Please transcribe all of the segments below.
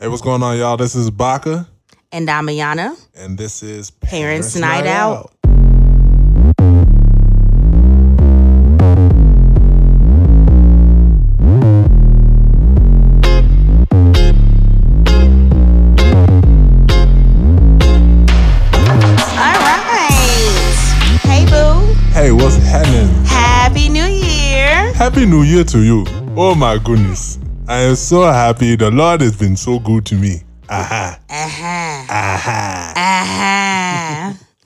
Hey, what's going on, y'all? This is Bakah, And I'm Ayana. and this is Parents Night Out. All right. Hey, boo. Hey, what's happening? Happy New Year. Happy New Year to you. Oh my goodness. I am so happy. The Lord has been so good to me. Aha. Uh-huh. Aha.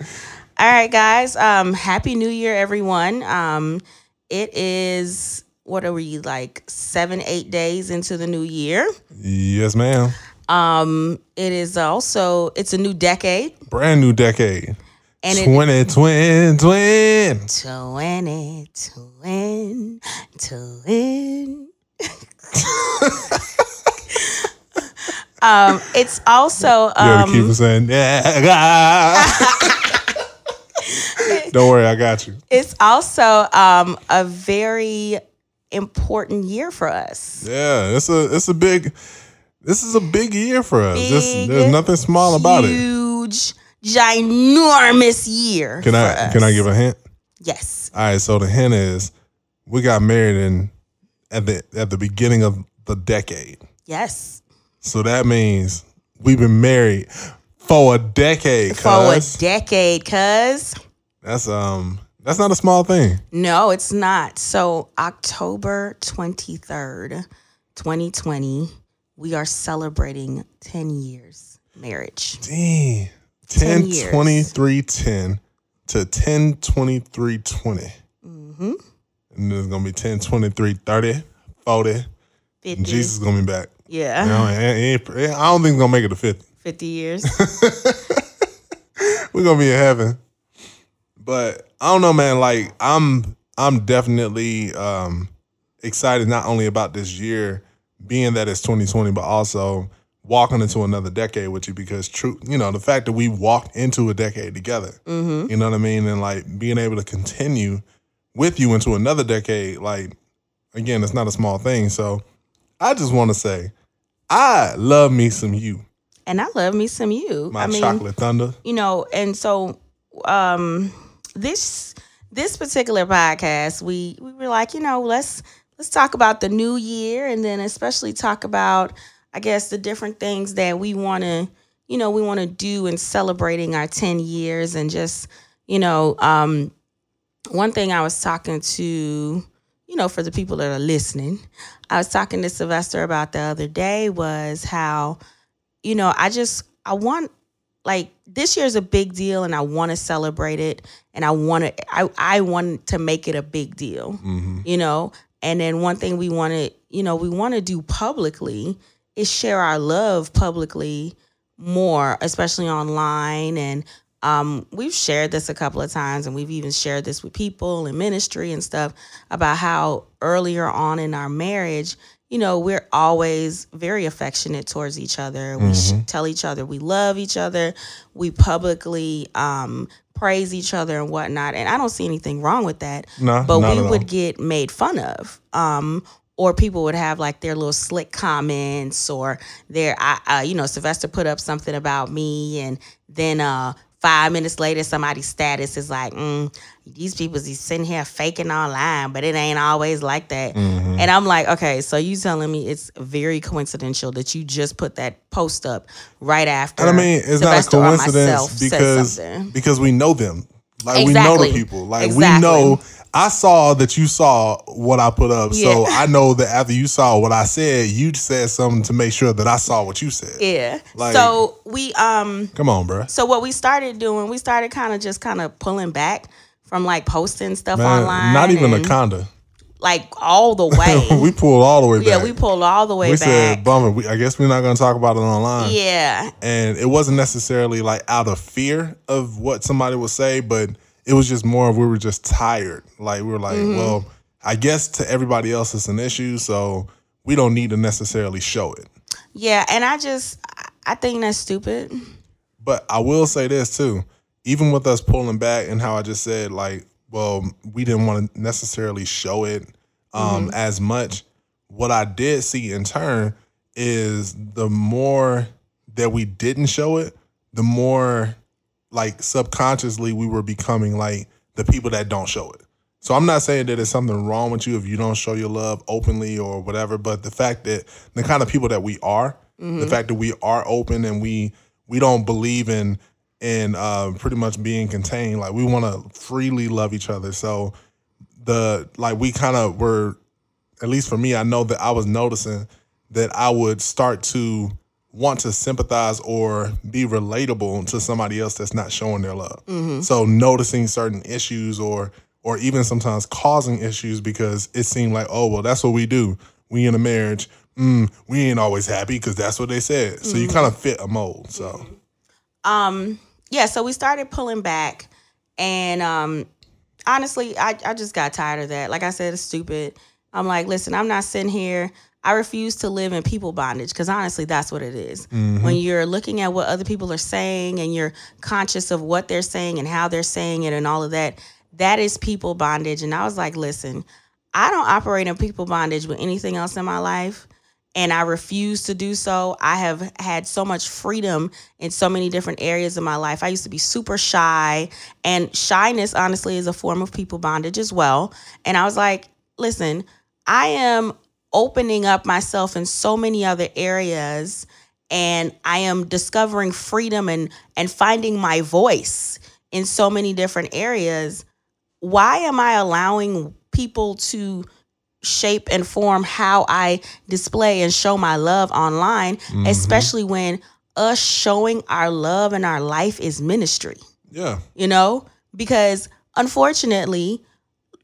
Uh-huh. All right, guys. Um, Happy New Year, everyone. Um, it is what are we like seven, eight days into the new year. Yes, ma'am. Um, it is also it's a new decade. Brand new decade. And it 2020. twin. Twenty, twin, twin. Um, it's also You gotta keep um, saying. Don't worry, I got you. it's also um a very important year for us. Yeah, it's a it's a big this is a big year for us. This, there's nothing small about it. Huge, ginormous year. Can I us. can I give a hint? Yes. All right, so the hint is we got married in at the at the beginning of the decade. Yes. So that means we've been married for a decade. For a decade, cuz. That's um that's not a small thing. No, it's not. So, October 23rd, 2020, we are celebrating 10 years marriage. Dang. 10 10 years. 23 10 to 10 23 20. Mm-hmm. And there's gonna be 10 23 30 40. 50. And Jesus is gonna be back. Yeah. You know, and- and- and I don't think he's gonna make it to 50. 50 years. We're gonna be in heaven. But I don't know, man. Like I'm I'm definitely um excited not only about this year being that it's 2020, but also walking into another decade with you because true, you know, the fact that we walked into a decade together. mm-hmm. You know what I mean? And like being able to continue with you into another decade, like again, it's not a small thing. So I just want to say, I love me some you, And I love me some you. my I mean, chocolate thunder. you know, and so um this this particular podcast, we we were like, you know, let's let's talk about the new year and then especially talk about I guess the different things that we want to, you know, we want to do in celebrating our 10 years and just, you know, um one thing I was talking to, you know, for the people that are listening, I was talking to Sylvester about the other day was how, you know, I just I want like this year's a big deal and I want to celebrate it and I want to I I want to make it a big deal, hmm you know. And then one thing we want to, you know, we want to do publicly is share our love publicly more, especially online and um, we've shared this a couple of times and we've even shared this with people in ministry and stuff about how earlier on in our marriage you know we're always very affectionate towards each other. We sh- tell each other we love each other. We publicly um, praise each other and whatnot. And i don't see anything wrong with that. No, but we would get made fun of um or people would have like their little slick comments or their I, uh, you know sylvester put up something about me and then uh five minutes later somebody's status is like mm, these people is sitting here faking online but it ain't always like that Mm-hmm. and i'm like okay so you telling me it's very coincidental that you just put that post up right after And I mean, it's Sylvester not a coincidence because because we know them. Like we know the people. Like Exactly. we know. I saw that you saw what I put up, so I know that after you saw what I said, you said something to make sure that I saw what you said. yeah Like- so we um Come on, bro. So what we started doing, we started kind of just kind of pulling back from like posting stuff Man, online. not even and, Wakanda. like all the way. we pulled all the way back. yeah, we pulled all the way we back. said, "Bummer." We, I guess we're not going to talk about it online. yeah, and it wasn't necessarily like out of fear of what somebody would say, but it was just more of we were just tired. Like we were like, Mm-hmm. well, I guess to everybody else it's an issue, so we don't need to necessarily show it. yeah, and I just I- think that's stupid. But I will say this too, even with us pulling back and how I just said like, well, we didn't want to necessarily show it um, Mm-hmm. as much. What I did see in turn is the more that we didn't show it, the more like subconsciously we were becoming like the people that don't show it. So I'm not saying that there's something wrong with you if you don't show your love openly or whatever, but the fact that the kind of people that we are, the fact that we are open and we we don't believe in in uh, pretty much being contained. Like we want to freely love each other. So the like we kind of were, at least for me, I know that I was noticing that I would start to want to sympathize or be relatable to somebody else that's not showing their love. So noticing certain issues or or even sometimes causing issues because it seemed like, oh well, that's what we do. We in a marriage. Mm, we ain't always happy because that's what they said. So you kind of fit a mold. So um yeah so we started pulling back and um honestly I, I just got tired of that like i said it's stupid i'm like listen i'm not sitting here i refuse to live in people bondage because honestly that's what it is. Mm-hmm. when you're looking at what other people are saying and you're conscious of what they're saying and how they're saying it and all of that that is people bondage and i was like listen i don't operate in people bondage with anything else in my life and I refuse to do so. I have had so much freedom in so many different areas of my life. I used to be super shy, and shyness, honestly, is a form of people bondage as well. And I was like, listen, I am opening up myself in so many other areas, and I am discovering freedom and and finding my voice in so many different areas. Why am I allowing people to shape and form how I display and show my love online, mm-hmm. especially when us showing our love and our life is ministry, yeah, you know? Because unfortunately,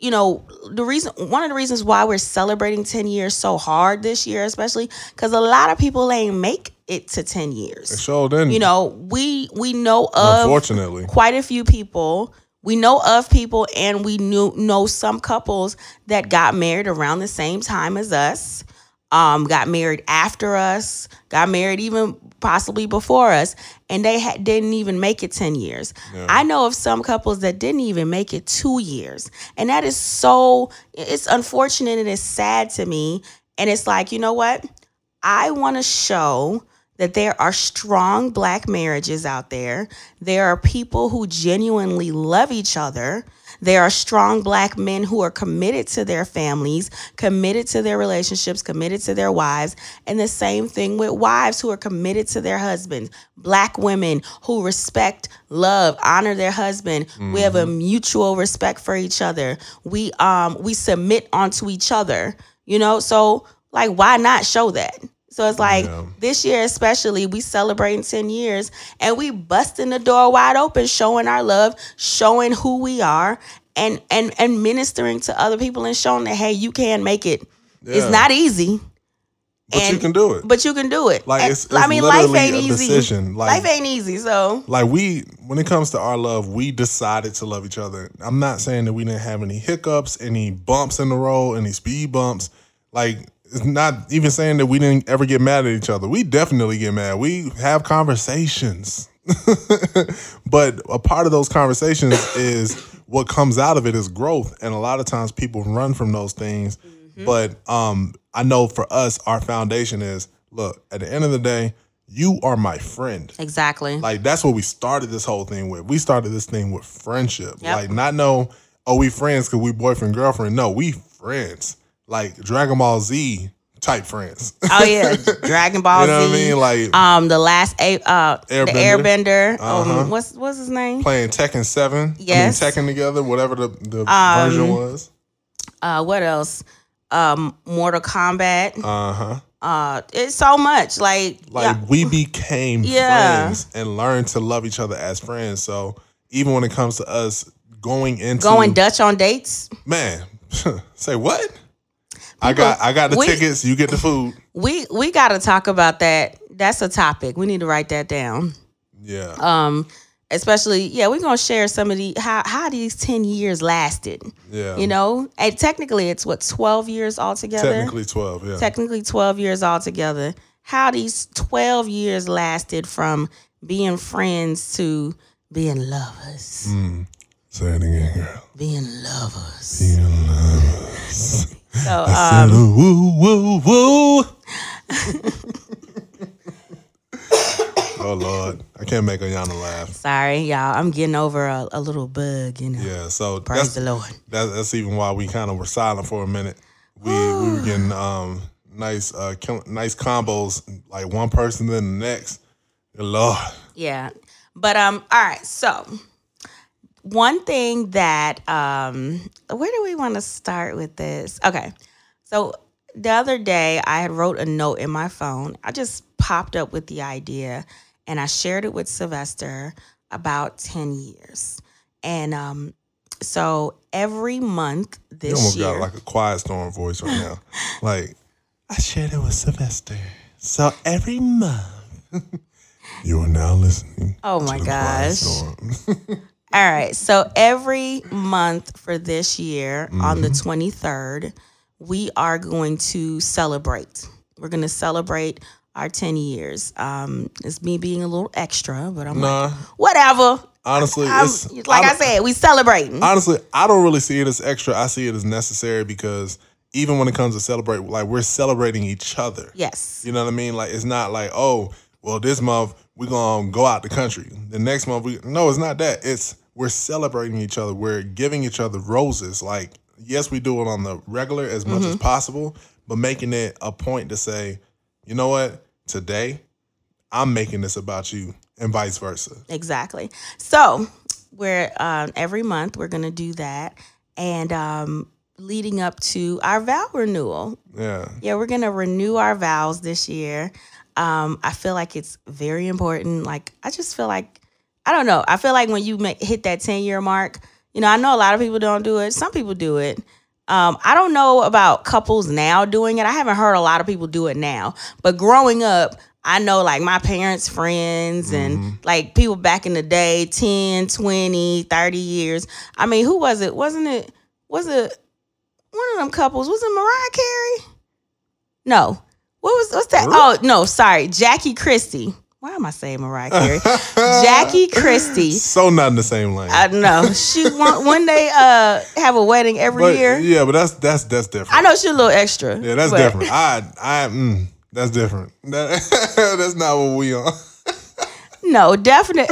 you know, the reason one of the reasons why we're celebrating 10 years so hard this year, especially because a lot of people ain't make it to 10 it years. showed in. You know, we we know of unfortunately, quite a few people. We know of people and we knew know some couples that got married around the same time as us. Um, got married after us, got married even possibly before us, and they ha- didn't even make it 10 years. I know of some couples that didn't even make it two years. And that is so, it's unfortunate and it's sad to me. And it's like, you know what? I want to show that there are strong black marriages out there. There are people who genuinely love each other. There are strong black men who are committed to their families, committed to their relationships, committed to their wives. And the same thing with wives who are committed to their husbands. Black women who respect, love, honor their husband. We have a mutual respect for each other. We um we submit onto each other. You know, so like why not show that? So it's like Yeah. this year, especially, we celebrating 10 years and we busting the door wide open, showing our love, showing who we are, and and and ministering to other people and showing that hey, you can make it. Yeah. It's not easy, but you can do it. but you can do it. Like, And, it's- I mean, life ain't easy. Like- life ain't easy. So like we when it comes to our love we decided to love each other i'm not saying that we didn't have any hiccups any bumps in the road any speed bumps like it's not even saying that we didn't ever get mad at each other we definitely get mad we have conversations but a part of those conversations is what comes out of it is growth and a lot of times people run from those things but um i know for us our foundation is look at the end of the day you are my friend exactly. like that's what we started this whole thing with. We started this thing with friendship. Yep. Like not no, oh we friends because we boyfriend girlfriend. No, we friends. Like Dragon Ball Z type friends. oh yeah, Dragon Ball you know Z. what I mean? Like Um, the last a uh, the Airbender. Airbender. Uh-huh. Um, what's what's his name? playing Tekken Seven. Yes. I mean Tekken together, whatever the, the Um, version was. Uh, what else? Um, Mortal Kombat. Uh huh. Uh, it's so much. Like, Like yeah, we became Yeah. friends and learned to love each other as friends. So even when it comes to us going into going Dutch on dates. man, say what? I got I got the we- tickets. You get the food. We we got to talk about that. That's a topic. We need to write that down. Yeah. Um, especially yeah, we're gonna share some of the how how these ten years lasted. Yeah. You know, and technically it's what twelve years altogether. Technically 12, yeah. technically 12 years altogether. How these 12 years lasted from being friends to being lovers. Mm. Say it again, girl. Being lovers. You love us. So I um said, woo, woo, woo. Oh Lord, I can't make Ayana laugh. Sorry, y'all. I'm getting over a, a little bug, you know. Yeah, so Praise that's, the Lord. that's that's even why we kind of were silent for a minute. We we were getting um nice uh kill- nice combos like one person then the next. Lord, Yeah. But um, all right, so one thing that um where do we want to start with this? Okay. So the other day I had wrote a note in my phone. I just popped up with the idea and I shared it with Sylvester about 10 years. And um so every month this you almost year got like a quiet storm voice right now. like I shared it with Sylvester. So every month, you are now listening. Oh my gosh. All right. So every month for this year on the Mm-hmm. 23rd, we are going to celebrate. We're going to celebrate our 10 years. Um, it's me being a little extra, but I'm like, whatever. honestly, I'm, like I, don't- said, we celebrating. honestly, I don't really see it as extra. I see it as necessary because even when it comes to celebrate, like we're celebrating each other. yes. You know what I mean? Like it's not like, oh, well, this month we're gonna go out the country. The next month we no, it's not that. It's we're celebrating each other. We're giving each other roses. Like, yes, we do it on the regular as much as possible, but making it a point to say, you know what, today I'm making this about you, and vice versa. Exactly. So we're um, every month we're going to do that. And um, leading up to our vow renewal, Yeah. Yeah, we're gonna renew our vows this year. Um, I feel like it's very important. Like I just feel like I don't know. I feel like when you make, hit that ten year mark, you know, I know a lot of people don't do it. Some people do it. Um, I don't know about couples now doing it. I haven't heard a lot of people do it now. But growing up, I know like my parents' friends and like people back in the day, 10, 20, 30 years. I mean, who was it? Wasn't it was it one of them couples? Was it Mariah Carey? No. What was what's that? Oh no, sorry, Jackie Christie. Why am I saying Mariah Carey? Jackie Christie. So not in the same lane. I know she want when they uh have a wedding every but, year. Yeah, but that's that's that's different. I know she's a little extra. Yeah, that's but- different. I I mm, that's different. That, that's not what we on. No, definite,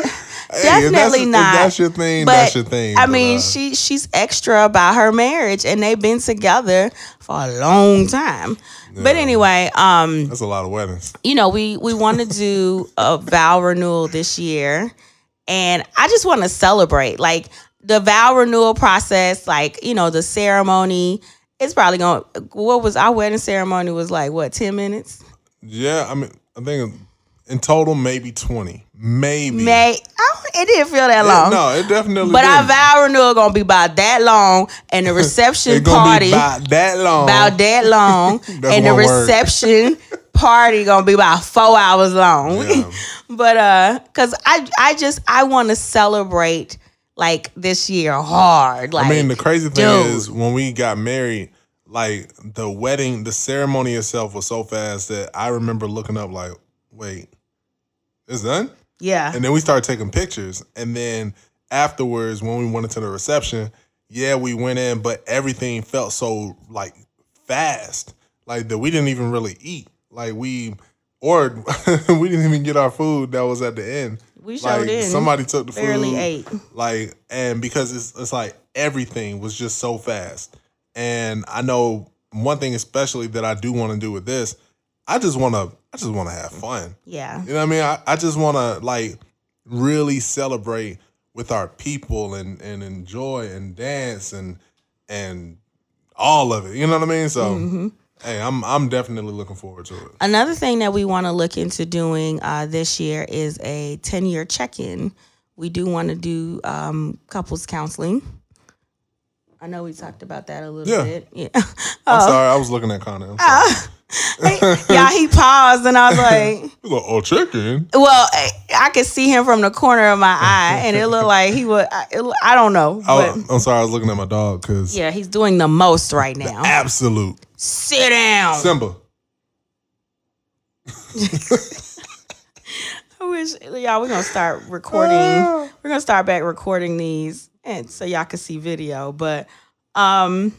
Hey, definitely that's, not. that's your thing. But, that's your thing. I but, mean, uh, she she's extra about her marriage, and they've been together for a long time. But anyway, um, that's a lot of weddings. you know, we we want to do a vow renewal this year, and I just want to celebrate like the vow renewal process. Like you know, the ceremony. It's probably going. to What was our wedding ceremony? Was like what ten minutes? Yeah, I mean, I think in total maybe twenty, maybe. May don't, it didn't feel that It- long. no, it definitely. But our didn't. vow renewal gonna be about that long, and the reception It party about that long. about that long, and the reception party gonna be about four hours long. Yeah. but uh, cause I I just I want to celebrate like this year hard. Like I mean, the crazy thing dude. is when we got married, like the wedding, the ceremony itself was so fast that I remember looking up like, wait, it's done? Yeah, And then we started taking pictures. And then afterwards, when we went into the reception, yeah, we went in, but everything felt so like fast. Like that we didn't even really eat. Like we or we didn't even get our food that was at the end. we sure Like didn't. somebody took the food. We barely food. ate. Like and because it's it's like everything was just so fast. And I know one thing especially that I do want to do with this, I just want to I just want to have fun. Yeah, You know what I mean? I, I just want to like really celebrate with our people and and enjoy and dance and and all of it. You know what I mean? So Mm-hmm. hey, I'm I'm definitely looking forward to it. Another thing that we want to look into doing uh, this year is a 10 year check in. We do want to do um, couples counseling. I know we talked about that a little Yeah. bit. Yeah. I'm Oh. sorry, I was looking at Connor. I'm oh. yeah, he paused and I was like, like, oh, chicken. well, I, could see him from the corner of my eye and it looked like he would, I, I don't know. I, I'm sorry, I was looking at my dog because yeah, he's doing the most right now. absolute Sit down. Simba. I wish y'all we're gonna start recording. we're gonna start back recording these and so y'all can see video. But um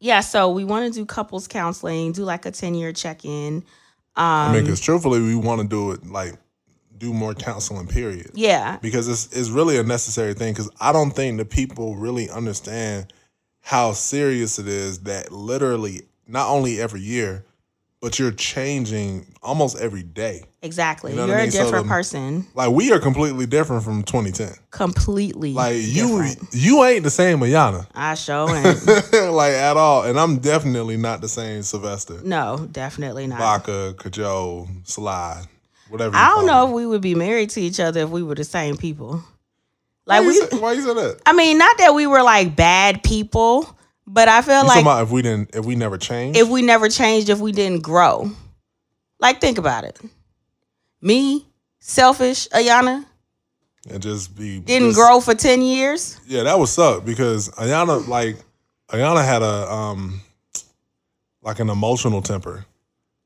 yeah, so we want to do couples counseling, do like a 10 year check-in. Um I mean, because truthfully, we want to do it like do more counseling. Period. Yeah. because it's it's really a necessary thing. Because I don't think the people really understand how serious it is that literally not only every year, but you're changing almost every day. Exactly. You know You're I a mean? So different the- person. Like we are completely different from 2010. Completely. Like you different. you ain't the same Ayana. I show and like at all. And I'm definitely not the same Sylvester. no, definitely not. Bakah, Cajole, Sly, whatever. I don't know if we would be married to each other if we were the same people. Like you we say, why you say that? I mean, not that we were like bad people, but I feel You like about if we didn't if we never changed? if we never changed, if we didn't grow. Like think about it. Me, selfish, Ayana, and just be didn't just- grow for 10 years. Yeah, that would suck because Ayana like Ayana had a um like an emotional temper.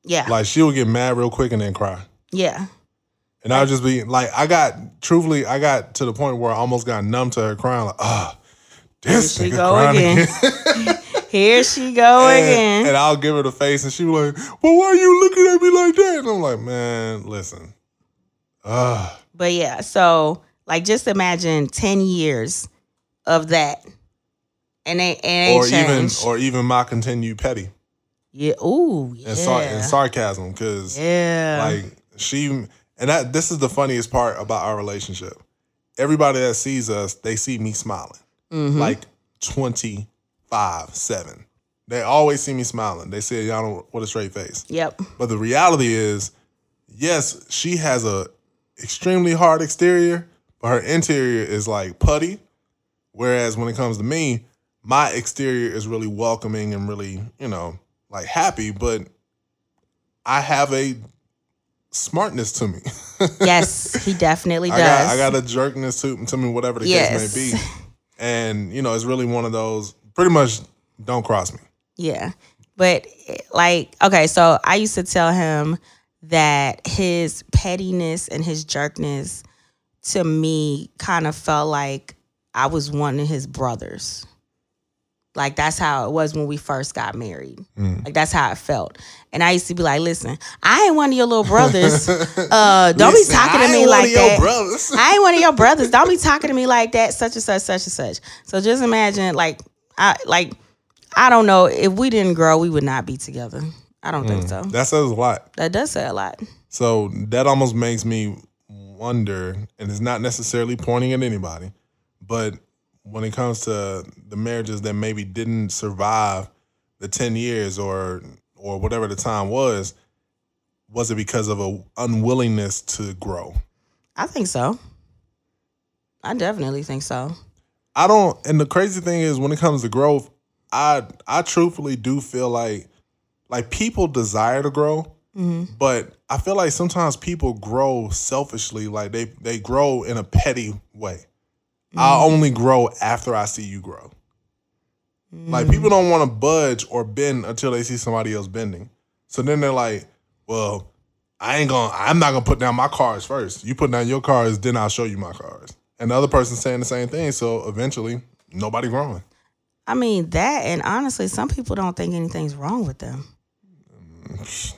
Yeah. Like she would get mad real quick and then cry. yeah. And I would just be like, I got truthfully, I got to the point where I almost got numb to her crying. Like, ah, this Here she go again. again. Here she go and, again. and I'll give her the face, and she was like, "Well, why are you looking at me like that?" And I'm like, "Man, listen, ah, But yeah, so like just imagine 10 years of that. And they and they or even or even my continued petty yeah. Ooh. Yeah. and, sar- and sarcasm because yeah. like she and that this is the funniest part about our relationship. Everybody that sees us, they see me smiling. Mhm. Like 25, 7. They always see me smiling. They say, y'all don't what a straight face. Yep. But the reality is, yes, she has a extremely hard exterior, but her interior is like putty. Whereas when it comes to me, my exterior is really welcoming and really, you know, like happy, but I have a smartness to me. Yes, he definitely I does. got I got a jerkness to, to me, whatever the Yes. case may be. And, you know, it's really one of those pretty much don't cross me. Yeah. But like, okay, so I used to tell him that his pettiness and his jerkness to me kind of felt like I was one of his brothers. Like that's how it was when we first got married. Mm. Like that's how it felt. And I used to be like, listen, I ain't one of your little brothers. Uh, don't Listen, be talking to me like that. brothers. I ain't one of your brothers. Don't be talking to me like that, such and such, such and such. So just imagine, like, I like, I don't know if we didn't grow, we would not be together. I don't think so. That says a lot. That does say a lot. So that almost makes me wonder, and it's not necessarily pointing at anybody, but when it comes to the marriages that maybe didn't survive the 10 years or or whatever the time was, was it because of a unwillingness to grow? I think so. I definitely think so. I don't and the crazy thing is when it comes to growth, I I truthfully do feel like like people desire to grow, hmm but I feel like sometimes people grow selfishly, like they they grow in a petty way. I mm. only grow after I see you grow. Like people don't want to budge or bend until they see somebody else bending. So then they're like, "Well, I ain't gonna. I'm not gonna put down my cards first. You put down your cards, then I'll show you my cards." And the other person's saying the same thing. So eventually, nobody growing. I mean that, and honestly, some people don't think anything's wrong with them.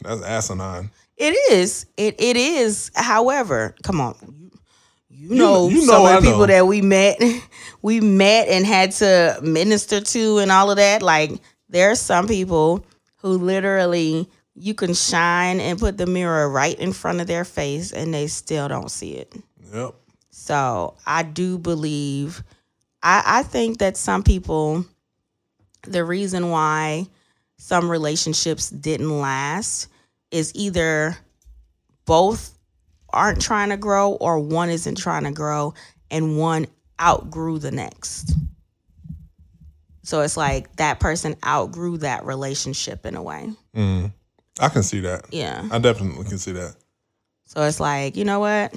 That's asinine. It is. It it is. However, come on. You, know, you some know of the people that we met, we met and had to minister to and all of that. Like there are some people who literally you can shine and put the mirror right in front of their face and they still don't see it. Yep. So I do believe, I, I think that some people, the reason why some relationships didn't last is either both aren't trying to grow or one isn't trying to grow and one outgrew the next. So it's like that person outgrew that relationship in a way. Mm. I can see that. Yeah. I definitely can see that. So it's like, you know what?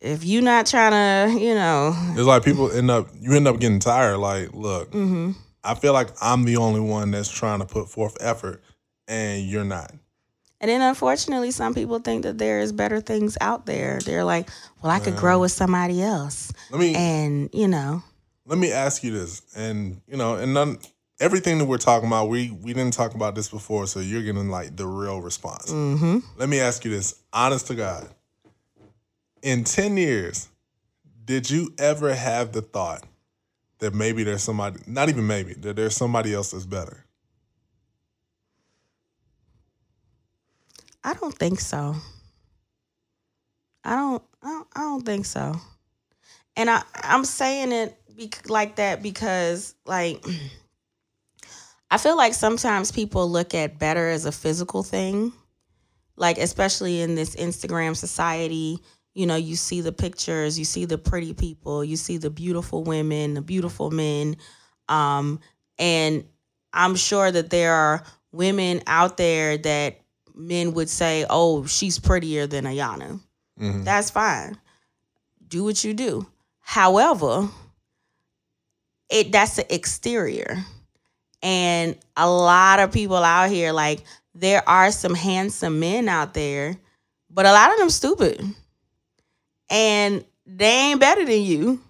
If you're not trying to, you know, It's like people end up you end up getting tired. Like, look, hmm I feel like I'm the only one that's trying to put forth effort, and you're not. And then unfortunately, some people think that there is better things out there. They're like, well, I could grow with somebody else. Let me And, you know, let me ask you this, and you know, and none everything that we're talking about, we we didn't talk about this before, so you're getting like the real response. hmm Let me ask you this, honest to God, in 10 years, did you ever have the thought that maybe there's somebody, not even maybe, that there's somebody else that's better? I don't think so. I don't. I don't, I don't think so. And I I'm saying it be, like that because like I feel like sometimes people look at better as a physical thing. Like especially in this Instagram society, you know, you see the pictures, you see the pretty people, you see the beautiful women, the beautiful men. Um and I'm sure that there are women out there that men would say, "Oh, she's prettier than Ayana." Mhm. That's fine. Do what you do. However, it that's the exterior. And a lot of people out here, like there are some handsome men out there, but a lot of them stupid. And they ain't better than you.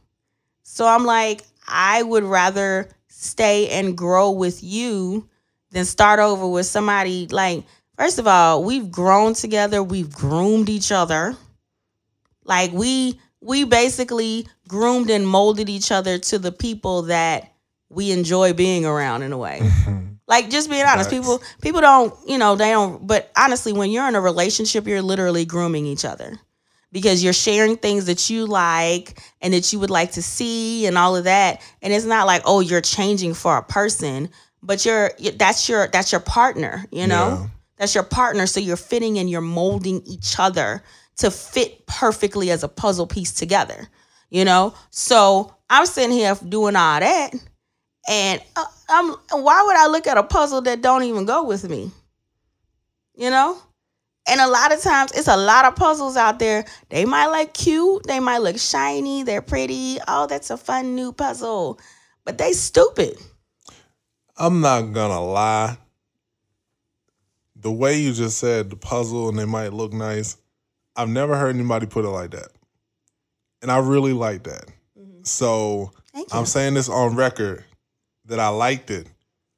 So I'm like, I would rather stay and grow with you than start over with somebody like first of all, we've grown together, we've groomed each other. Like we we basically groomed and molded each other to the people that we enjoy being around in a way. Like just being honest, Facts. people people don't, you know, they don't but honestly when you're in a relationship, you're literally grooming each other. Because you're sharing things that you like and that you would like to see and all of that. And it's not like, oh, you're changing for a person, but you're that's your that's your partner, you know? That's your partner. So you're fitting and you're molding each other to fit perfectly as a puzzle piece together, you know? So I'm sitting here doing all that. And uh, I'm why would I look at a puzzle that don't even go with me? You know? And a lot of times it's a lot of puzzles out there. They might look cute, they might look shiny, they're pretty. Oh, that's a fun new puzzle. But they stupid. I'm not gonna lie. The way you just said the puzzle and they might look nice, I've never heard anybody put it like that. And I really like that. Mm-hmm. So Thank you. I'm saying this on record that I liked it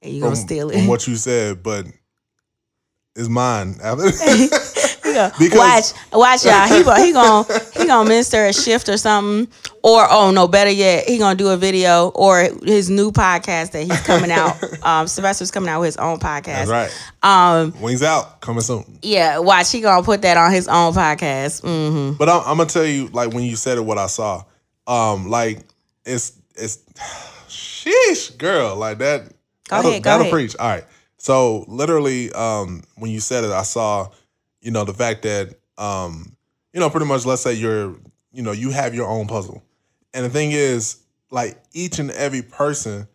and you gonna steal from what you said, but it's mine. Gonna- Because- watch, watch y'all. He he gonna he gonna minister a shift or something, or oh no, better yet, he gonna do a video or his new podcast that he's coming out. Um, Sylvester's coming out with his own podcast. That's right. Um, Wings out coming soon. yeah, watch. He gonna put that on his own podcast. hmm But I'm, I'm gonna tell you, like when you said it, what I saw. Um, like it's it's sheesh, girl, like that. Go that'll, ahead, go that'll ahead. preach. All right. So literally, um, when you said it, I saw, you know, the fact that, um, you know, pretty much, let's say you're, you know, you have your own puzzle, and the thing is, like each and every person,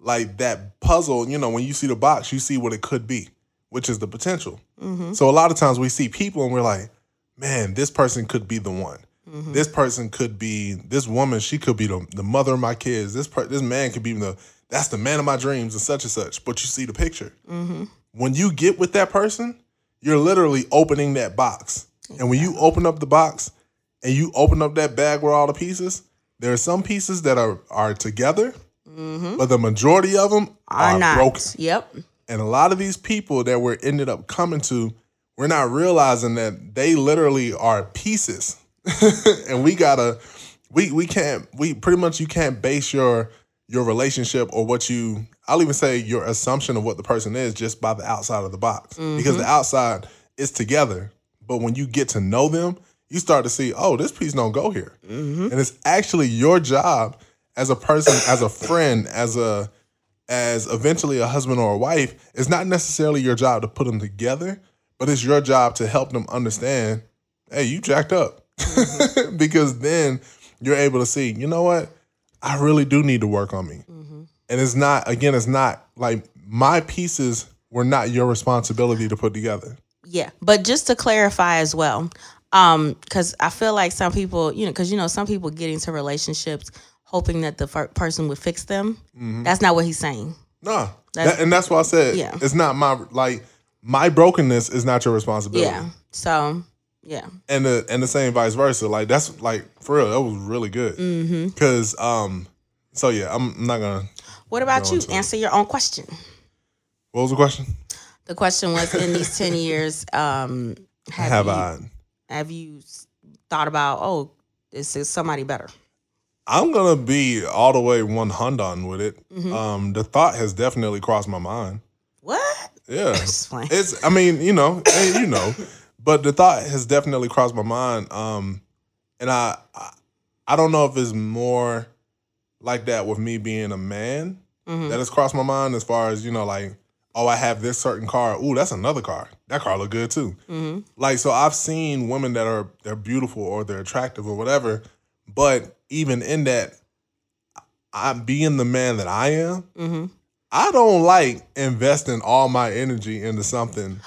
like that puzzle, you know, when you see the box, you see what it could be, which is the potential. hmm So a lot of times we see people and we're like, man, this person could be the one. hmm This person could be this woman. She could be the, the mother of my kids. This per, this man could be the that's the man of my dreams and such and such. But you see the picture. hmm When you get with that person, you're literally opening that box. And when you open up the box and you open up that bag with all the pieces, there are some pieces that are are together, hmm but the majority of them Are are, not. broken. Yep. And a lot of these people that we're ended up coming to, we're not realizing that they literally are pieces. and we gotta we we can't we pretty much you can't base your your relationship or what you I'll even say your assumption of what the person is just by the outside of the box. Because the outside is together. But when you get to know them, you start to see, oh, this piece don't go here. hmm And it's actually your job as a person, as a friend, as a as eventually a husband or a wife, it's not necessarily your job to put them together, but it's your job to help them understand, hey, you jacked up. because then you're able to see, you know what? I really do need to work on me. hmm And it's not, again, it's not like my pieces were not your responsibility to put together. Yeah, but just to clarify as well, um, because I feel like some people, you know, because you know, some people get into relationships hoping that the person would fix them. Mhm. That's not what he's saying. No. That's- That- and that's why I said Yeah. it's not my like my brokenness is not your responsibility. Yeah. So, yeah. And the and the same vice versa. Like that's like for real, that was really good. hmm Cause um so yeah, I'm not gonna What about you? into it. Answer your own question. what was the question? The question was: In these ten years, um, have, Have you, I have you thought about, oh, this is somebody better? I'm gonna be all the way one hundred with it. Mhm. Um, the thought has definitely crossed my mind. What? Yeah, it's. I mean, you know, eh, you know, but the thought has definitely crossed my mind. Um, and I, I, I don't know if it's more like that with me being a man Mhm. that has crossed my mind as far as you know, like, oh, I have this certain car. Ooh, that's another car. That car look good too. Mhm. Like, so I've seen women that are they're beautiful or they're attractive or whatever, but even in that, I'm being the man that I am, Mhm. I don't like investing all my energy into something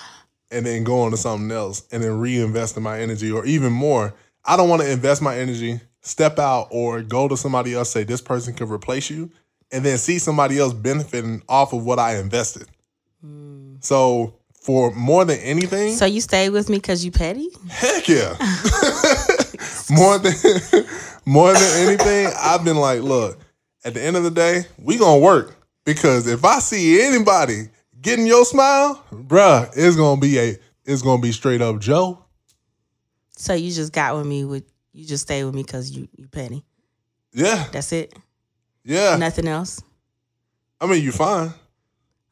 and then going to something else and then reinvesting my energy or even more. I don't want to invest my energy, step out or go to somebody else, say this person can replace you, and then see somebody else benefiting off of what I invested. Mm. So for more than anything, So you stay with me because you petty? heck yeah. more than more than anything, I've been like, look, at the end of the day, we gonna work. Because if I see anybody getting your smile, bruh, it's gonna be a it's gonna be straight up Joe. So you just got with me with you just stay with me because you you petty. Yeah, That's it. yeah. Nothing else. I mean, you fine.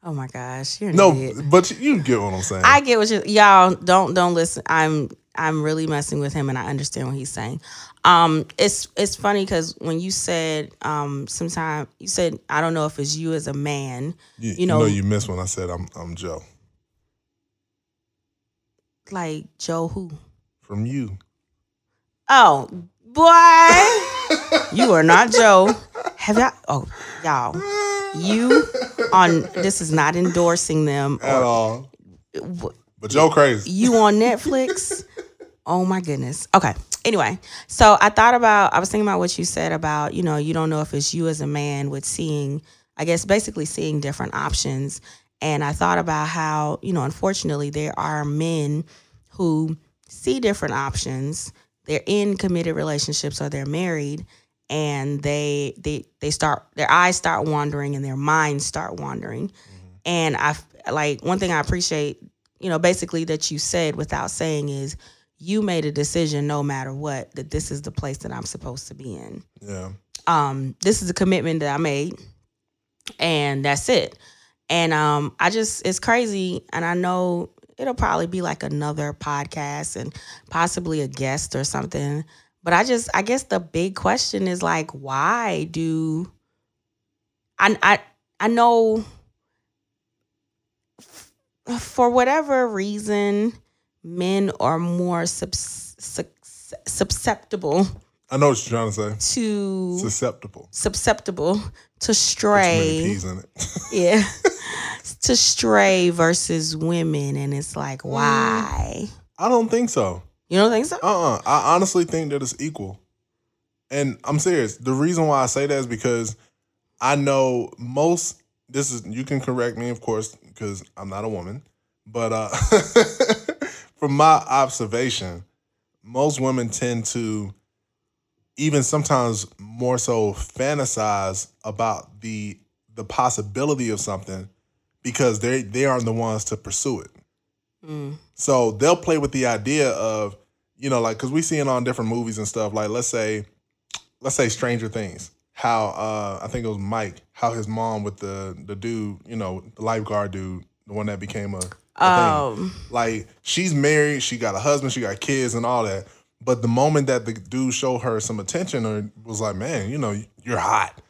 Oh my gosh, you're No, idiot. but you, you get what I'm saying. I get what you y'all don't don't listen. I'm I'm really messing with him and I understand what he's saying. Um it's it's funny cuz when you said um sometime you said I don't know if it's you as a man, you, you you know- know, you missed when I said I'm I'm Joe. like Joe who? From you. Oh, boy. you are not Joe. Have y'all oh y'all. You on this is not endorsing them At or all. w- But Joe crazy. you on Netflix. oh my goodness. Okay. Anyway, so I thought about I was thinking about what you said about, you know, you don't know if it's you as a man with seeing, I guess basically seeing different options. And I thought about how, you know, unfortunately there are men who see different options. They're in committed relationships or they're married and they they they start their eyes start wandering and their minds start wandering. And i like one thing I appreciate, you know, basically that you said without saying is you made a decision no matter what that this is the place that I'm supposed to be in. Yeah. Um, this is a commitment that I made, and that's it. And um, I just it's crazy, and I know it'll probably be like another podcast and possibly a guest or something. But I just I guess the big question is like, why do I I I know for whatever reason, men are more subs- sus- susceptible I know what you're trying to say. to Susceptible. susceptible to Too many stray. peas in it. Yeah. to stray versus women. And it's like, Mm. why? I don't think so. You don't think so? Uh uh I honestly think that it's equal. And I'm serious. The reason why I say that is because I know most this is you can correct me, of course, because I'm not a woman. But uh from my observation, most women tend to even sometimes more so fantasize about the the possibility of something because they they aren't the ones to pursue it. Mm. So they'll play with the idea of, you know, like because we see it on different movies and stuff. Like let's say, let's say Stranger Things. How uh I think it was Mike. How his mom with the the dude, you know, the lifeguard dude, the one that became a, a thing. Um, Like she's married, she got a husband, she got kids and all that. But the moment that the dude showed her some attention or was like, man, you know, you're hot.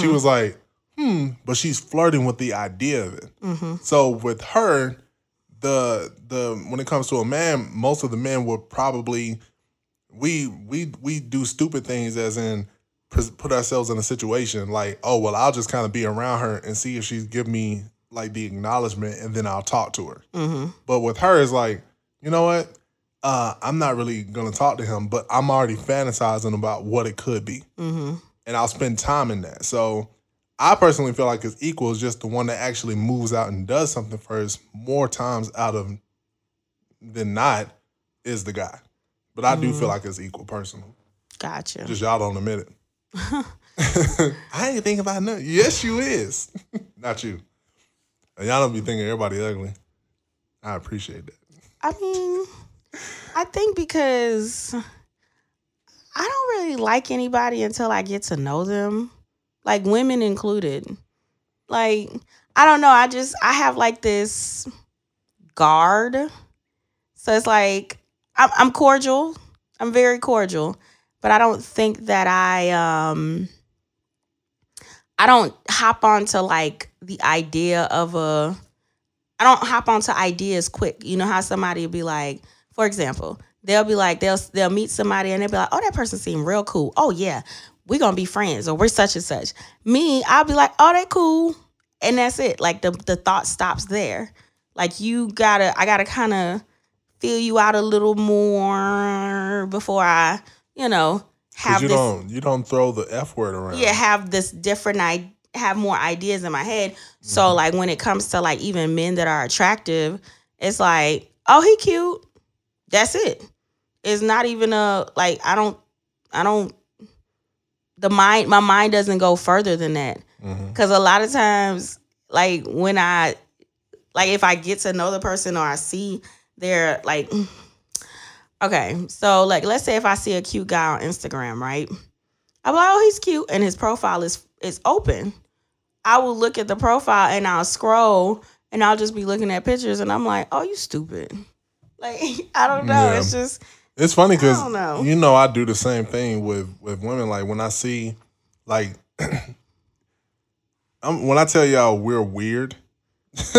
She was like, hmm, but she's flirting with the idea of it. mhm. So with her, the the when it comes to a man, most of the men will probably we we we do stupid things as in put ourselves in a situation like, oh well, I'll just kind of be around her and see if she's give me like the acknowledgement, and then I'll talk to her. Mhm. But with her, it's like, you know what? Uh, I'm not really gonna talk to him, but I'm already fantasizing about what it could be Mhm. and I'll spend time in that. So I personally feel like it's equal is just the one that actually moves out and does something first more times out of than not is the guy. But I do Mm. feel like it's equal personal. Gotcha. Just y'all don't admit it. I ain't think about nothing. Yes, you is. not you. And y'all don't be thinking everybody ugly. I appreciate that. I mean, I think because I don't really like anybody until I get to know them, like women included. Like I don't know. I just I have like this guard, so it's like I'm, I'm cordial. I'm very cordial, but I don't think that I um I don't hop onto like the idea of a I don't hop onto ideas quick. You know how somebody will be like, for example, they'll be like, they'll they'll meet somebody and they'll be like, oh, that person seemed real cool. Oh yeah, we're gonna be friends or we're such and such. Me, I'll be like, oh, they cool. And that's it. Like the the thought stops there. Like you gotta I gotta kind of feel you out a little more before I, you know, have you this don't you don't throw the f word around. yeah have this different i have more ideas in my head so Mm-hmm. like when it comes to like even men that are attractive it's like oh he cute that's it it's not even a like i don't i don't the mind my mind doesn't go further than that. Mm-hmm. Because a lot of times like when i like if i get to know the person or i see their like okay so like let's say if i see a cute guy on instagram right? I'm like oh he's cute and his profile is is open. I will look at the profile and i'll scroll and i'll just be looking at pictures and i'm like oh you stupid. Like i don't know. Yeah. it's just It's funny because know. you know I do the same thing with with women. Like when I see, like, I'm, when I tell y'all we're weird,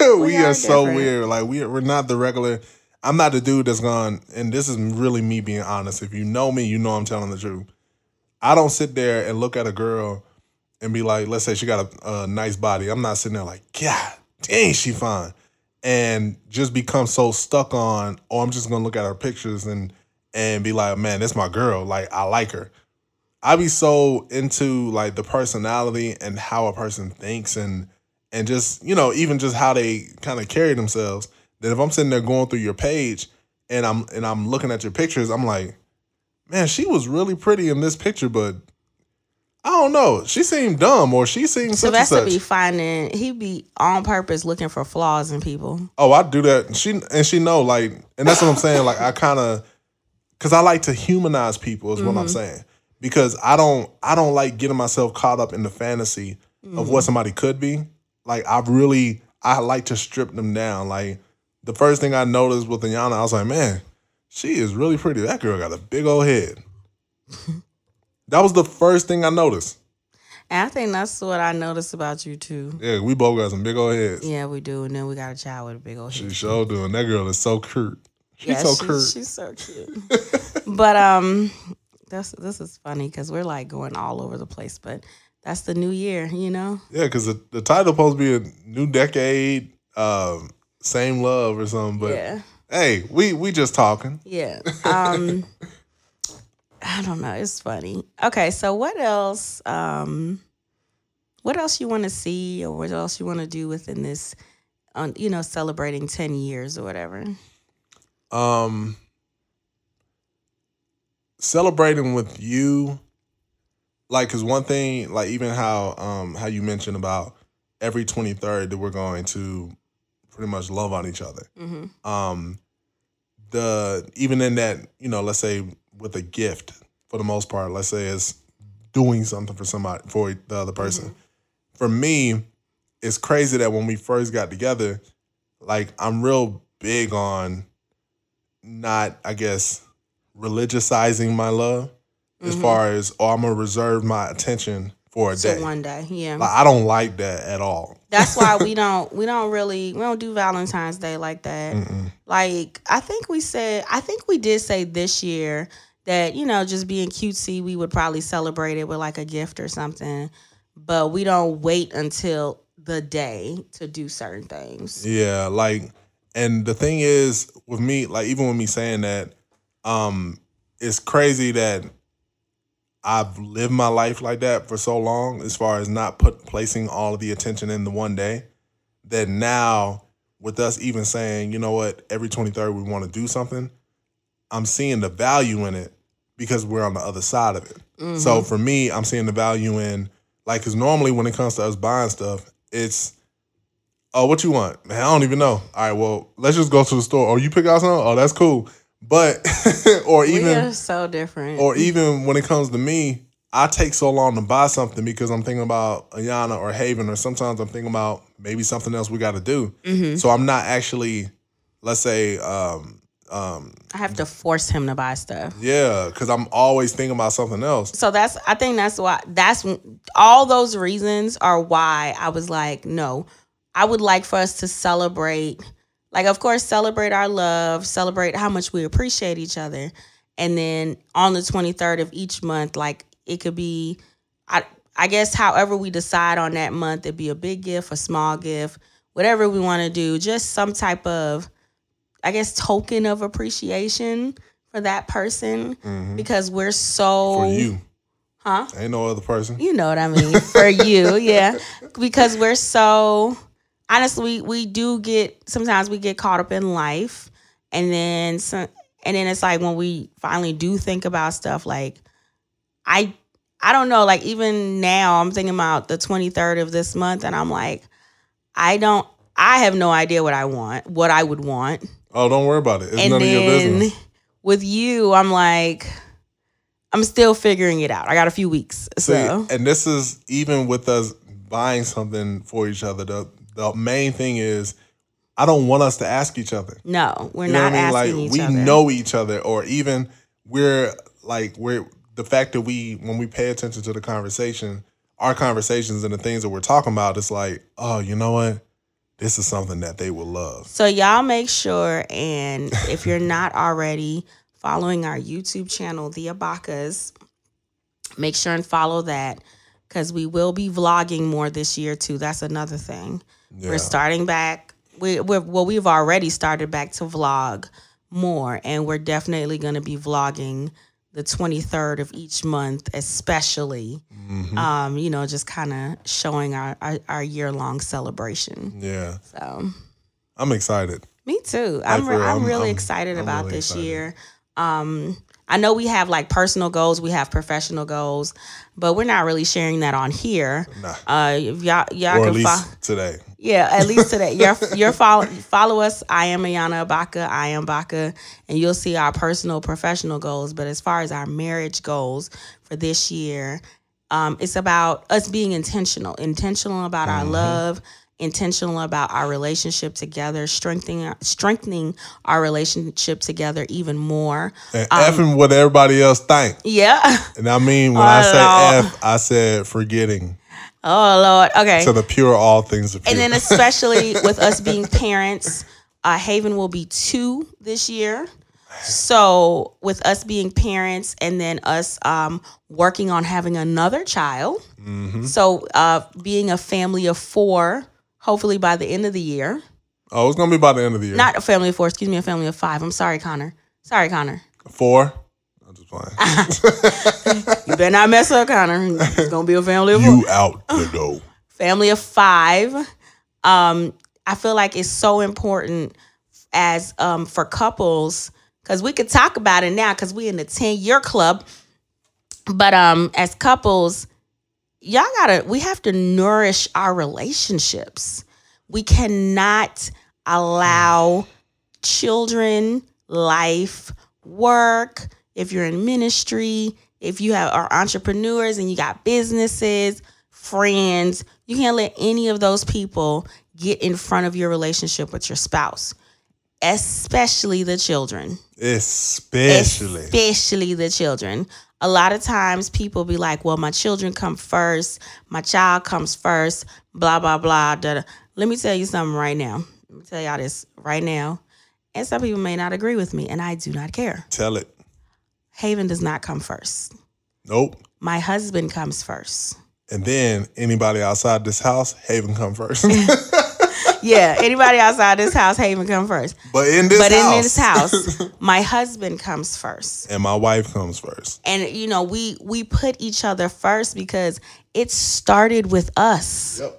we, are, are so weird. Like we we're not the regular. I'm not the dude that's gone. And this is really me being honest. If you know me, you know I'm telling the truth. I don't sit there and look at a girl and be like, let's say she got a, a nice body. I'm not sitting there like, God dang, she fine. And just become so stuck on, oh, I'm just gonna look at her pictures and and be like, man, that's my girl. Like, I like her. I be so into like the personality and how a person thinks and and just, you know, even just how they kind of carry themselves. That if I'm sitting there going through your page and I'm and I'm looking at your pictures, I'm like, man, she was really pretty in this picture, but I don't know. She seemed dumb or she seemed such and Sylvester such. be finding he be on purpose looking for flaws in people Oh, I do that. She and she know like, and that's what I'm saying. Like, I kind of, cause I like to humanize people is what I'm mm-hmm. saying. Because I don't, I don't like getting myself caught up in the fantasy of what mm. somebody could be. Like, I really, I like to strip them down. Like, the first thing I noticed with Ayana, I was like, man, she is really pretty. That girl got a big old head. that was the first thing I noticed. And I think that's what I noticed about you too. Yeah, we both got some big old heads. Yeah, we do. And then we got a child with a big old She head. sure doing. That girl is so cute. She's yeah, so she's, cute. she's so cute. but um, this this is funny because we're like going all over the place. But that's the new year, you know. Yeah, because the, the title supposed to be a new decade, um, same love or something. But yeah, hey, we we just talking. yeah. Um, I don't know. It's funny. Okay, so what else? Um, what else you want to see, or what else you want to do within this? On you know, celebrating ten years or whatever. Um, celebrating with you, like, cause one thing, like even how um how you mentioned about every twenty third that we're going to pretty much love on each other. Mm-hmm. um the even in that you know let's say with a gift for the most part let's say it's doing something for somebody for the other person for me it's crazy that when we first got together like i'm real big on not i guess religiousizing my love as Mhm. far as oh i'm gonna reserve my attention for a So day one day, yeah. like i don't like that at all That's why we don't we don't really we don't do Valentine's Day like that. Mm-mm. Like I think we said I think we did say this year that you know just being cutesy we would probably celebrate it with like a gift or something, but we don't wait until the day to do certain things. Yeah, like, and the thing is with me, like, even with me saying that, um, it's crazy that I've lived my life like that for so long, as far as not put placing all of the attention in the one day. That now, with us even saying, you know what, every twenty third we want to do something, I'm seeing the value in it because we're on the other side of it. Mm-hmm. So for me, I'm seeing the value in like because normally when it comes to us buying stuff, it's oh what you want, man. I don't even know. All right, well let's just go to the store. Oh, you pick out something. Oh, that's cool. But or we even are so different. or even when it comes to me, I take so long to buy something because I'm thinking about Ayana or Haven, or sometimes I'm thinking about maybe something else we got to do. Mhm. So I'm not actually, let's say, um, um, I have to force him to buy stuff. yeah, because I'm always thinking about something else. So that's I think that's why that's all those reasons are why I was like, no, I would like for us to celebrate, like of course celebrate our love, celebrate how much we appreciate each other, and then on the 23rd of each month, like it could be, I I guess however we decide on that month, it'd be a big gift, a small gift, whatever we want to do, just some type of, I guess token of appreciation for that person Mhm. because we're so For you, huh? Ain't no other person. you know what i mean. For you yeah. Because we're so honestly we, we do get sometimes we get caught up in life and then some and then it's like when we finally do think about stuff like i i don't know like even now i'm thinking about the 23rd of this month and i'm like i don't i have no idea what i want what i would want Oh, don't worry about it. It's and none of your business. with you, I'm like, I'm still figuring it out. I got a few weeks. See, So and this is even with us buying something for each other. The the main thing is, I don't want us to ask each other. no, we're You know not I mean? asking Like each we other. know each other, or even we're like we're the fact that we when we pay attention to the conversation, our conversations and the things that we're talking about, it's like, oh, you know what? This is something that they will love. So y'all make sure, and if you're not already following our YouTube channel, The Abakahs, make sure and follow that because we will be vlogging more this year too. That's another thing. Yeah. We're starting back. We, we're well, we've already started back to vlog more, and we're definitely going to be vlogging the 23rd of each month, especially. Mhm. Um, you know, just kind of showing our our, our year long celebration. yeah. So, I'm excited. me too. Like, I'm re- I'm, I'm- really I'm- excited I'm about really this excited. year. Um, I know we have like personal goals, we have professional goals, but we're not really sharing that on here. Nah. Uh, if y'all y'all or at can least follow. today. Yeah, at least today. you're you're follow follow us. I am Ayana Abakah. I am Bakah, and you'll see our personal, professional goals. But as far as our marriage goals for this year, um, it's about us being intentional, intentional about our Mhm. love, intentional about our relationship together, strengthening strengthening our relationship together even more. And Um, effing what everybody else think. Yeah. And I mean, when I Oh, say Lord. F, I said forgetting. Oh Lord. Okay. To the pure, all things pure. And then especially with us being parents, uh, Haven will be two this year. So with us being parents and then us um, working on having another child, Mhm. so uh, being a family of four, hopefully by the end of the year. Oh, it's gonna be by the end of the year. Not a family of four, excuse me, a family of five. I'm sorry, Connor. Sorry, Connor. Four. I'm just playing. You better not mess up, Connor. It's gonna be a family of four. you out the door. family of five. Um, I feel like it's so important as um for couples because we could talk about it now because we in the 10 year club. But um as couples, y'all gotta we have to nourish our relationships. We cannot allow children, life, work, if you're in ministry, if you have are entrepreneurs and you got businesses, friends, you can't let any of those people get in front of your relationship with your spouse, especially the children. Especially. Especially the children. A lot of times people be like, well, my children come first, my child comes first, blah, blah, blah. Da, da. Let me tell you something right now. Let me tell y'all this right now. And some people may not agree with me, and I do not care. Tell it. Haven does not come first. Nope. My husband comes first. And then anybody outside this house, Haven come first. Yeah, anybody outside this house, Haven come first. but in this but house, in this house, my husband comes first. and my wife comes first. And you know, we we put each other first because it started with us. Yep.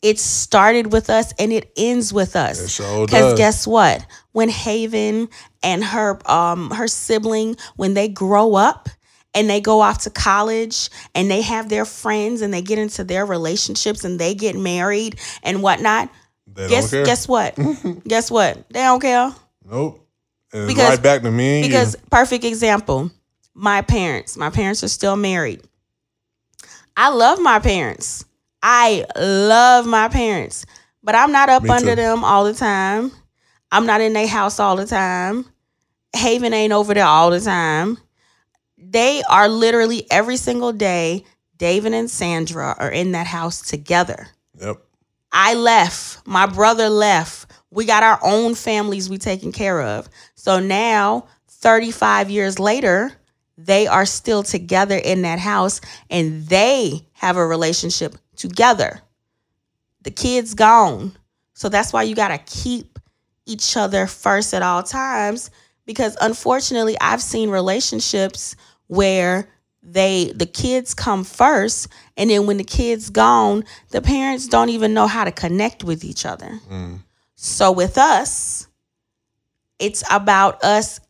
It started with us and it ends with us. Because does. guess what? When Haven and her um her sibling, when they grow up and they go off to college and they have their friends and they get into their relationships and they get married and whatnot, they guess guess what? guess what? They don't care. nope. And Because- right back to me. you. Because perfect example, my parents. My parents are still married. I love my parents. I love my parents, but I'm not up Me under too. them all the time. I'm not in their house all the time. Haven ain't over there all the time. They are literally every single day. David and Sandra are in that house together. Yep. I left. My brother left. We got our own families we taking care of. So now, 35 years later, they are still together in that house and they have a relationship together. The kid's gone. So that's why you got to keep each other first at all times because unfortunately, I've seen relationships where they the kids come first and then when the kids gone, the parents don't even know how to connect with each other. Mm. So with us, it's about us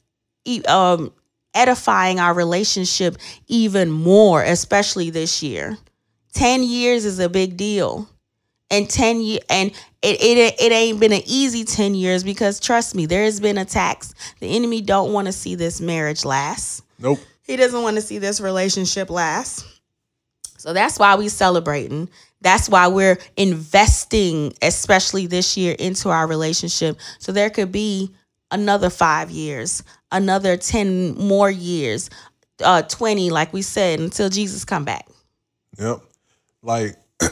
um, edifying our relationship even more, especially this year. Ten years is a big deal, and ten year and it, it it ain't been an easy ten years because trust me, there has been attacks. The enemy don't want to see this marriage last. Nope. He doesn't want to see this relationship last. So that's why we're celebrating. That's why we're investing, especially this year, into our relationship. So there could be another five years, another 10 more years, uh, 20, like we said, until Jesus come back. Yep. Like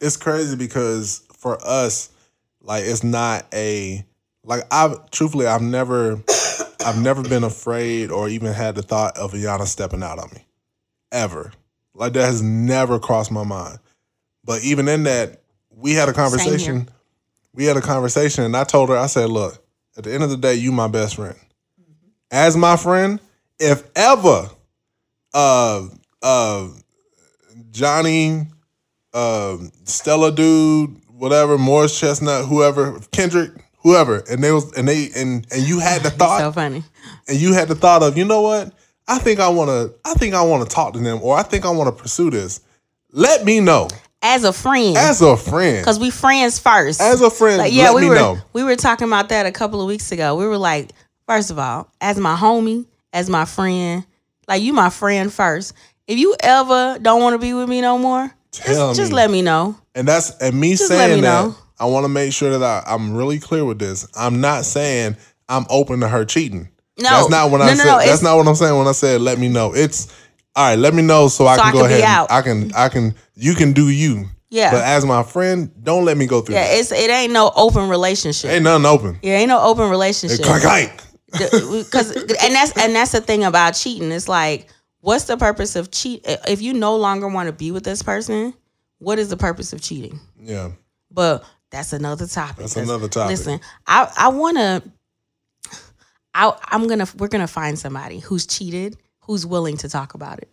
it's crazy because for us, like it's not a like I've truthfully I've never I've never been afraid or even had the thought of Ayana stepping out on me. Ever. Like that has never crossed my mind. But even in that, we had a conversation. We had a conversation and I told her, I said, look, at the end of the day, you my best friend. As my friend, if ever uh uh Johnny, uh, Stella dude, whatever, Morris Chestnut, whoever, Kendrick, whoever, and they was and they and and you had the thought so funny. and you had the thought of, you know what? I think I want to I think I want to talk to them or I think I want to pursue this. Let me know As a friend. as a friend. Because we friends first. As a friend, Like, yeah, let we me were know. we were talking about that a couple of weeks ago. We were like, first of all, as my homie, as my friend, like you my friend first. If you ever don't want to be with me no more, Tell just, just let me know. And that's and me Just saying me that. know. I want to make sure that I, I'm really clear with this. I'm not saying I'm open to her cheating. No, that's not what no, I no, said. No, that's not what I'm saying when I said let me know. It's all right. Let me know so I can I go can ahead. and. I can. I can. You can do you. Yeah. But as my friend, don't let me go through. Yeah, that. it's it ain't no open relationship. Ain't nothing open. yeah, ain't no open relationship. because and that's and that's the thing about cheating. It's like, what's the purpose of cheat? If you no longer want to be with this person, what is the purpose of cheating? Yeah. But that's another topic. That's another topic. Listen, I I want to. I I'm gonna we're gonna find somebody who's cheated, who's willing to talk about it.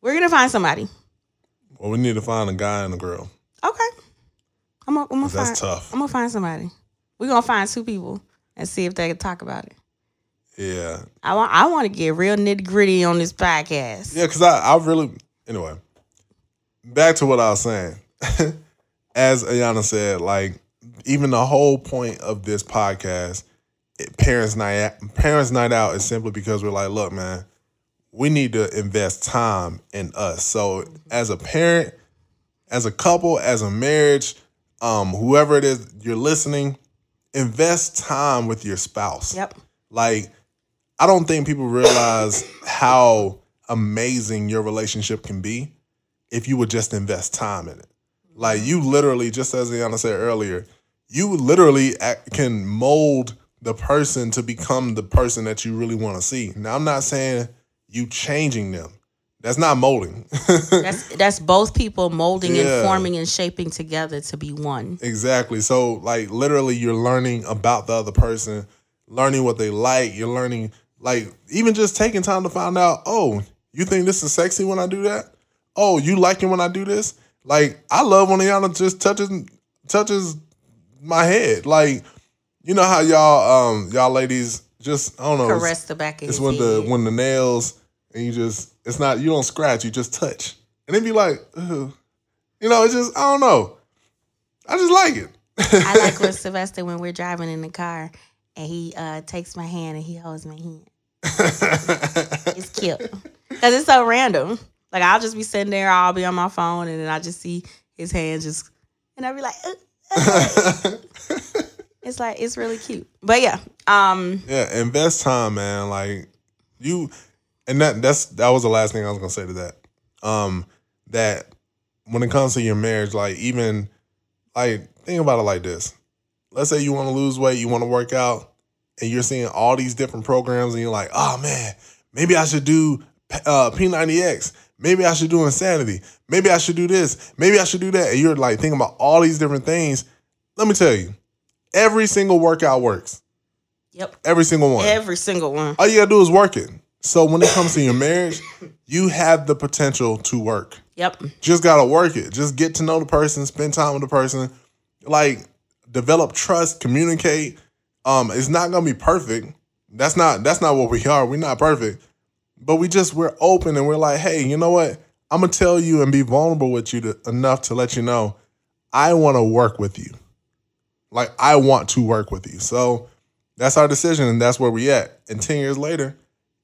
We're gonna find somebody. Well, we need to find a guy and a girl. Okay, I'm gonna, I'm gonna 'Cause that's find. tough. I'm gonna find somebody. We're gonna find two people and see if they can talk about it. Yeah. I want I want to get real nitty gritty on this podcast. Yeah, because I, I really anyway. Back to what I was saying. As Ayana said, like even the whole point of this podcast, it, parents night parents night out is simply because we're like, look, man, we need to invest time in us. So as a parent, as a couple, as a marriage, um, whoever it is you're listening, invest time with your spouse. Yep. Like, I don't think people realize how amazing your relationship can be if you would just invest time in it. Like, you literally, just as Ayana said earlier, you literally can mold the person to become the person that you really want to see. Now, I'm not saying you changing them. That's not molding. That's that's both people molding Yeah. and forming and shaping together to be one. Exactly. So like literally you're learning about the other person, learning what they like, you're learning like even just taking time to find out, oh, you think this is sexy when I do that? Oh, you like it when I do this? Like I love when y'all just touches touches my head. Like, you know how y'all um y'all ladies just I don't know. it's- Caress the back of it's when the head. when the nails and you just it's not you don't scratch, you just touch. And it'd be like, Ugh. you know, it's just I don't know. I just like it. I like with Sylvester when we're driving in the car and he uh, takes my hand and he holds my hand. It's cute because it's so random. Like I'll just be sitting there, I'll be on my phone, and then I just see his hand just, and I'll be like, uh, uh. it's like it's really cute. But yeah, um, yeah, invest time, man. Like you, and that that's that was the last thing I was gonna say to that. Um, that when it comes to your marriage, like even like think about it like this. Let's say you want to lose weight, you want to work out, and you're seeing all these different programs, and you're like, oh man, maybe I should do uh, P90X. Maybe I should do Insanity. Maybe I should do this. Maybe I should do that. And you're like thinking about all these different things. Let me tell you, every single workout works. yep, Every single one. every single one. All you gotta do is work it. So when it comes to your marriage, you have the potential to work. Yep, Just gotta work it. Just get to know the person, spend time with the person, like develop trust, communicate. Um, it's not gonna be perfect. That's not that's not what we are. We're not perfect. But we just we're open and we're like, hey, you know what? I'm gonna tell you and be vulnerable with you to, enough to let you know I want to work with you. Like I want to work with you. So that's our decision, and that's where we're at. And ten years later,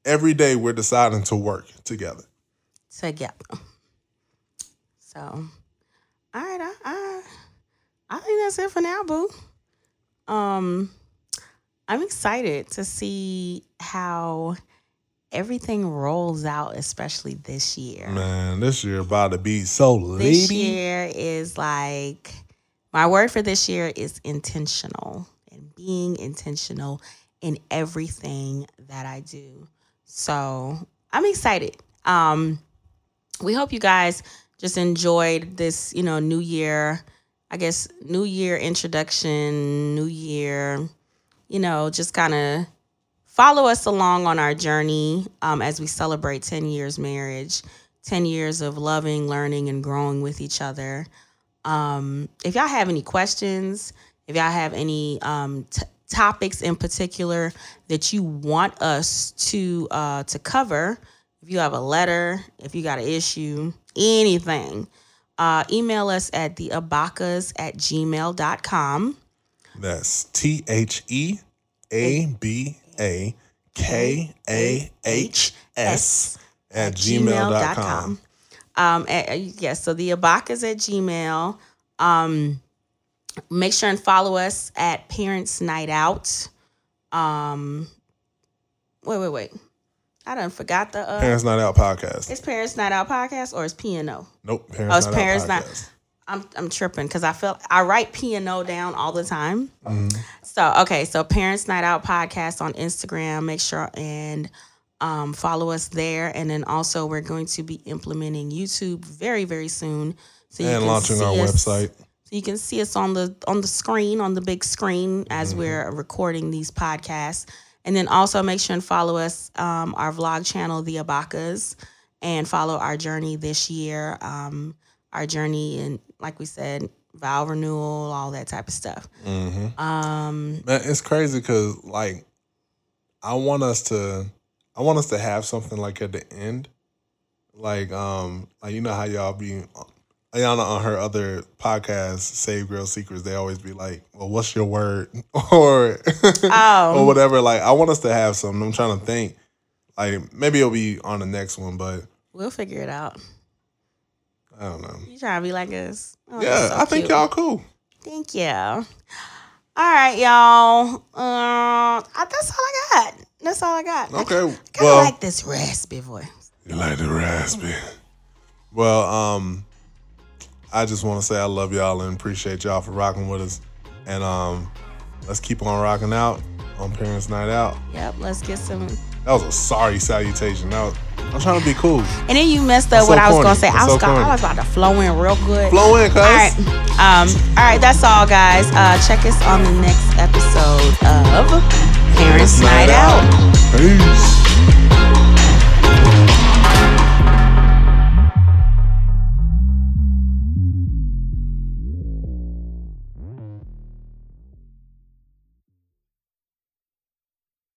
every day we're deciding to work together. together. So, all right, I, I, I think that's it for now, boo. Um, I'm excited to see how everything rolls out, especially this year. Man, this year about to be so This lady. year is like my word for this year is intentional and being intentional in everything that I do. So I'm excited. Um, we hope you guys just enjoyed this, you know, new year. I guess new year introduction, new year, you know, just kind of follow us along on our journey um, as we celebrate 10 years marriage, 10 years of loving, learning, and growing with each other. Um, if y'all have any questions, if y'all have any um, t- topics in particular that you want us to uh, to cover, if you have a letter, if you got an issue, anything, uh, email us at theabakahs at gmail.com. That's T H E A B A K A H S at gmail.com. Um, at, uh, yes, so the abakahs at Gmail. Um, make sure and follow us at Parents Night Out. Um, wait, wait, wait. I done forgot the. Uh, Parents Night Out podcast. it's Parents Night Out podcast or it's P&O? Nope. Oh, Parents it's Night Parents Out Night-. I'm I'm tripping because I feel I write P and O down all the time. Mhm. So okay, so Parents Night Out podcast on Instagram. Make sure and um, follow us there, and then also we're going to be implementing YouTube very very soon. So And launching our us- website. So you can see us on the on the screen on the big screen as Mm-hmm. we're recording these podcasts, and then also make sure and follow us um, our vlog channel, The Abakahs, and follow our journey this year. Um, our journey and like we said, vow renewal, all that type of stuff. hmm Um, Man, it's crazy because like I want us to I want us to have something like at the end. Like um like you know how y'all be Ayana on her other podcast, Save Girl Secrets, they always be like, Well, what's your word? or Oh. or whatever. Like I want us to have something. I'm trying to think. Like maybe it'll be on the next one, but we'll figure it out. I don't know. You trying to be like us? Oh, yeah, so I think cute. y'all cool. Thank you. All right, y'all. Uh, I- that's all I got. That's all I got. I Okay. kind of Well, like this raspy voice. You like the raspy. Well, um, I just want to say I love y'all and appreciate y'all for rocking with us. And um, let's keep on rocking out on Parents Night Out. Yep. Let's get some. That was a sorry salutation. That was, I'm trying to be cool. And then you messed up so what I was corny. gonna say. I was so gonna, I was about to flow in real good. Flow in, cuz. All right. Um, all right, that's all, guys. Uh, check us on the next episode of Parents Night Out. Peace.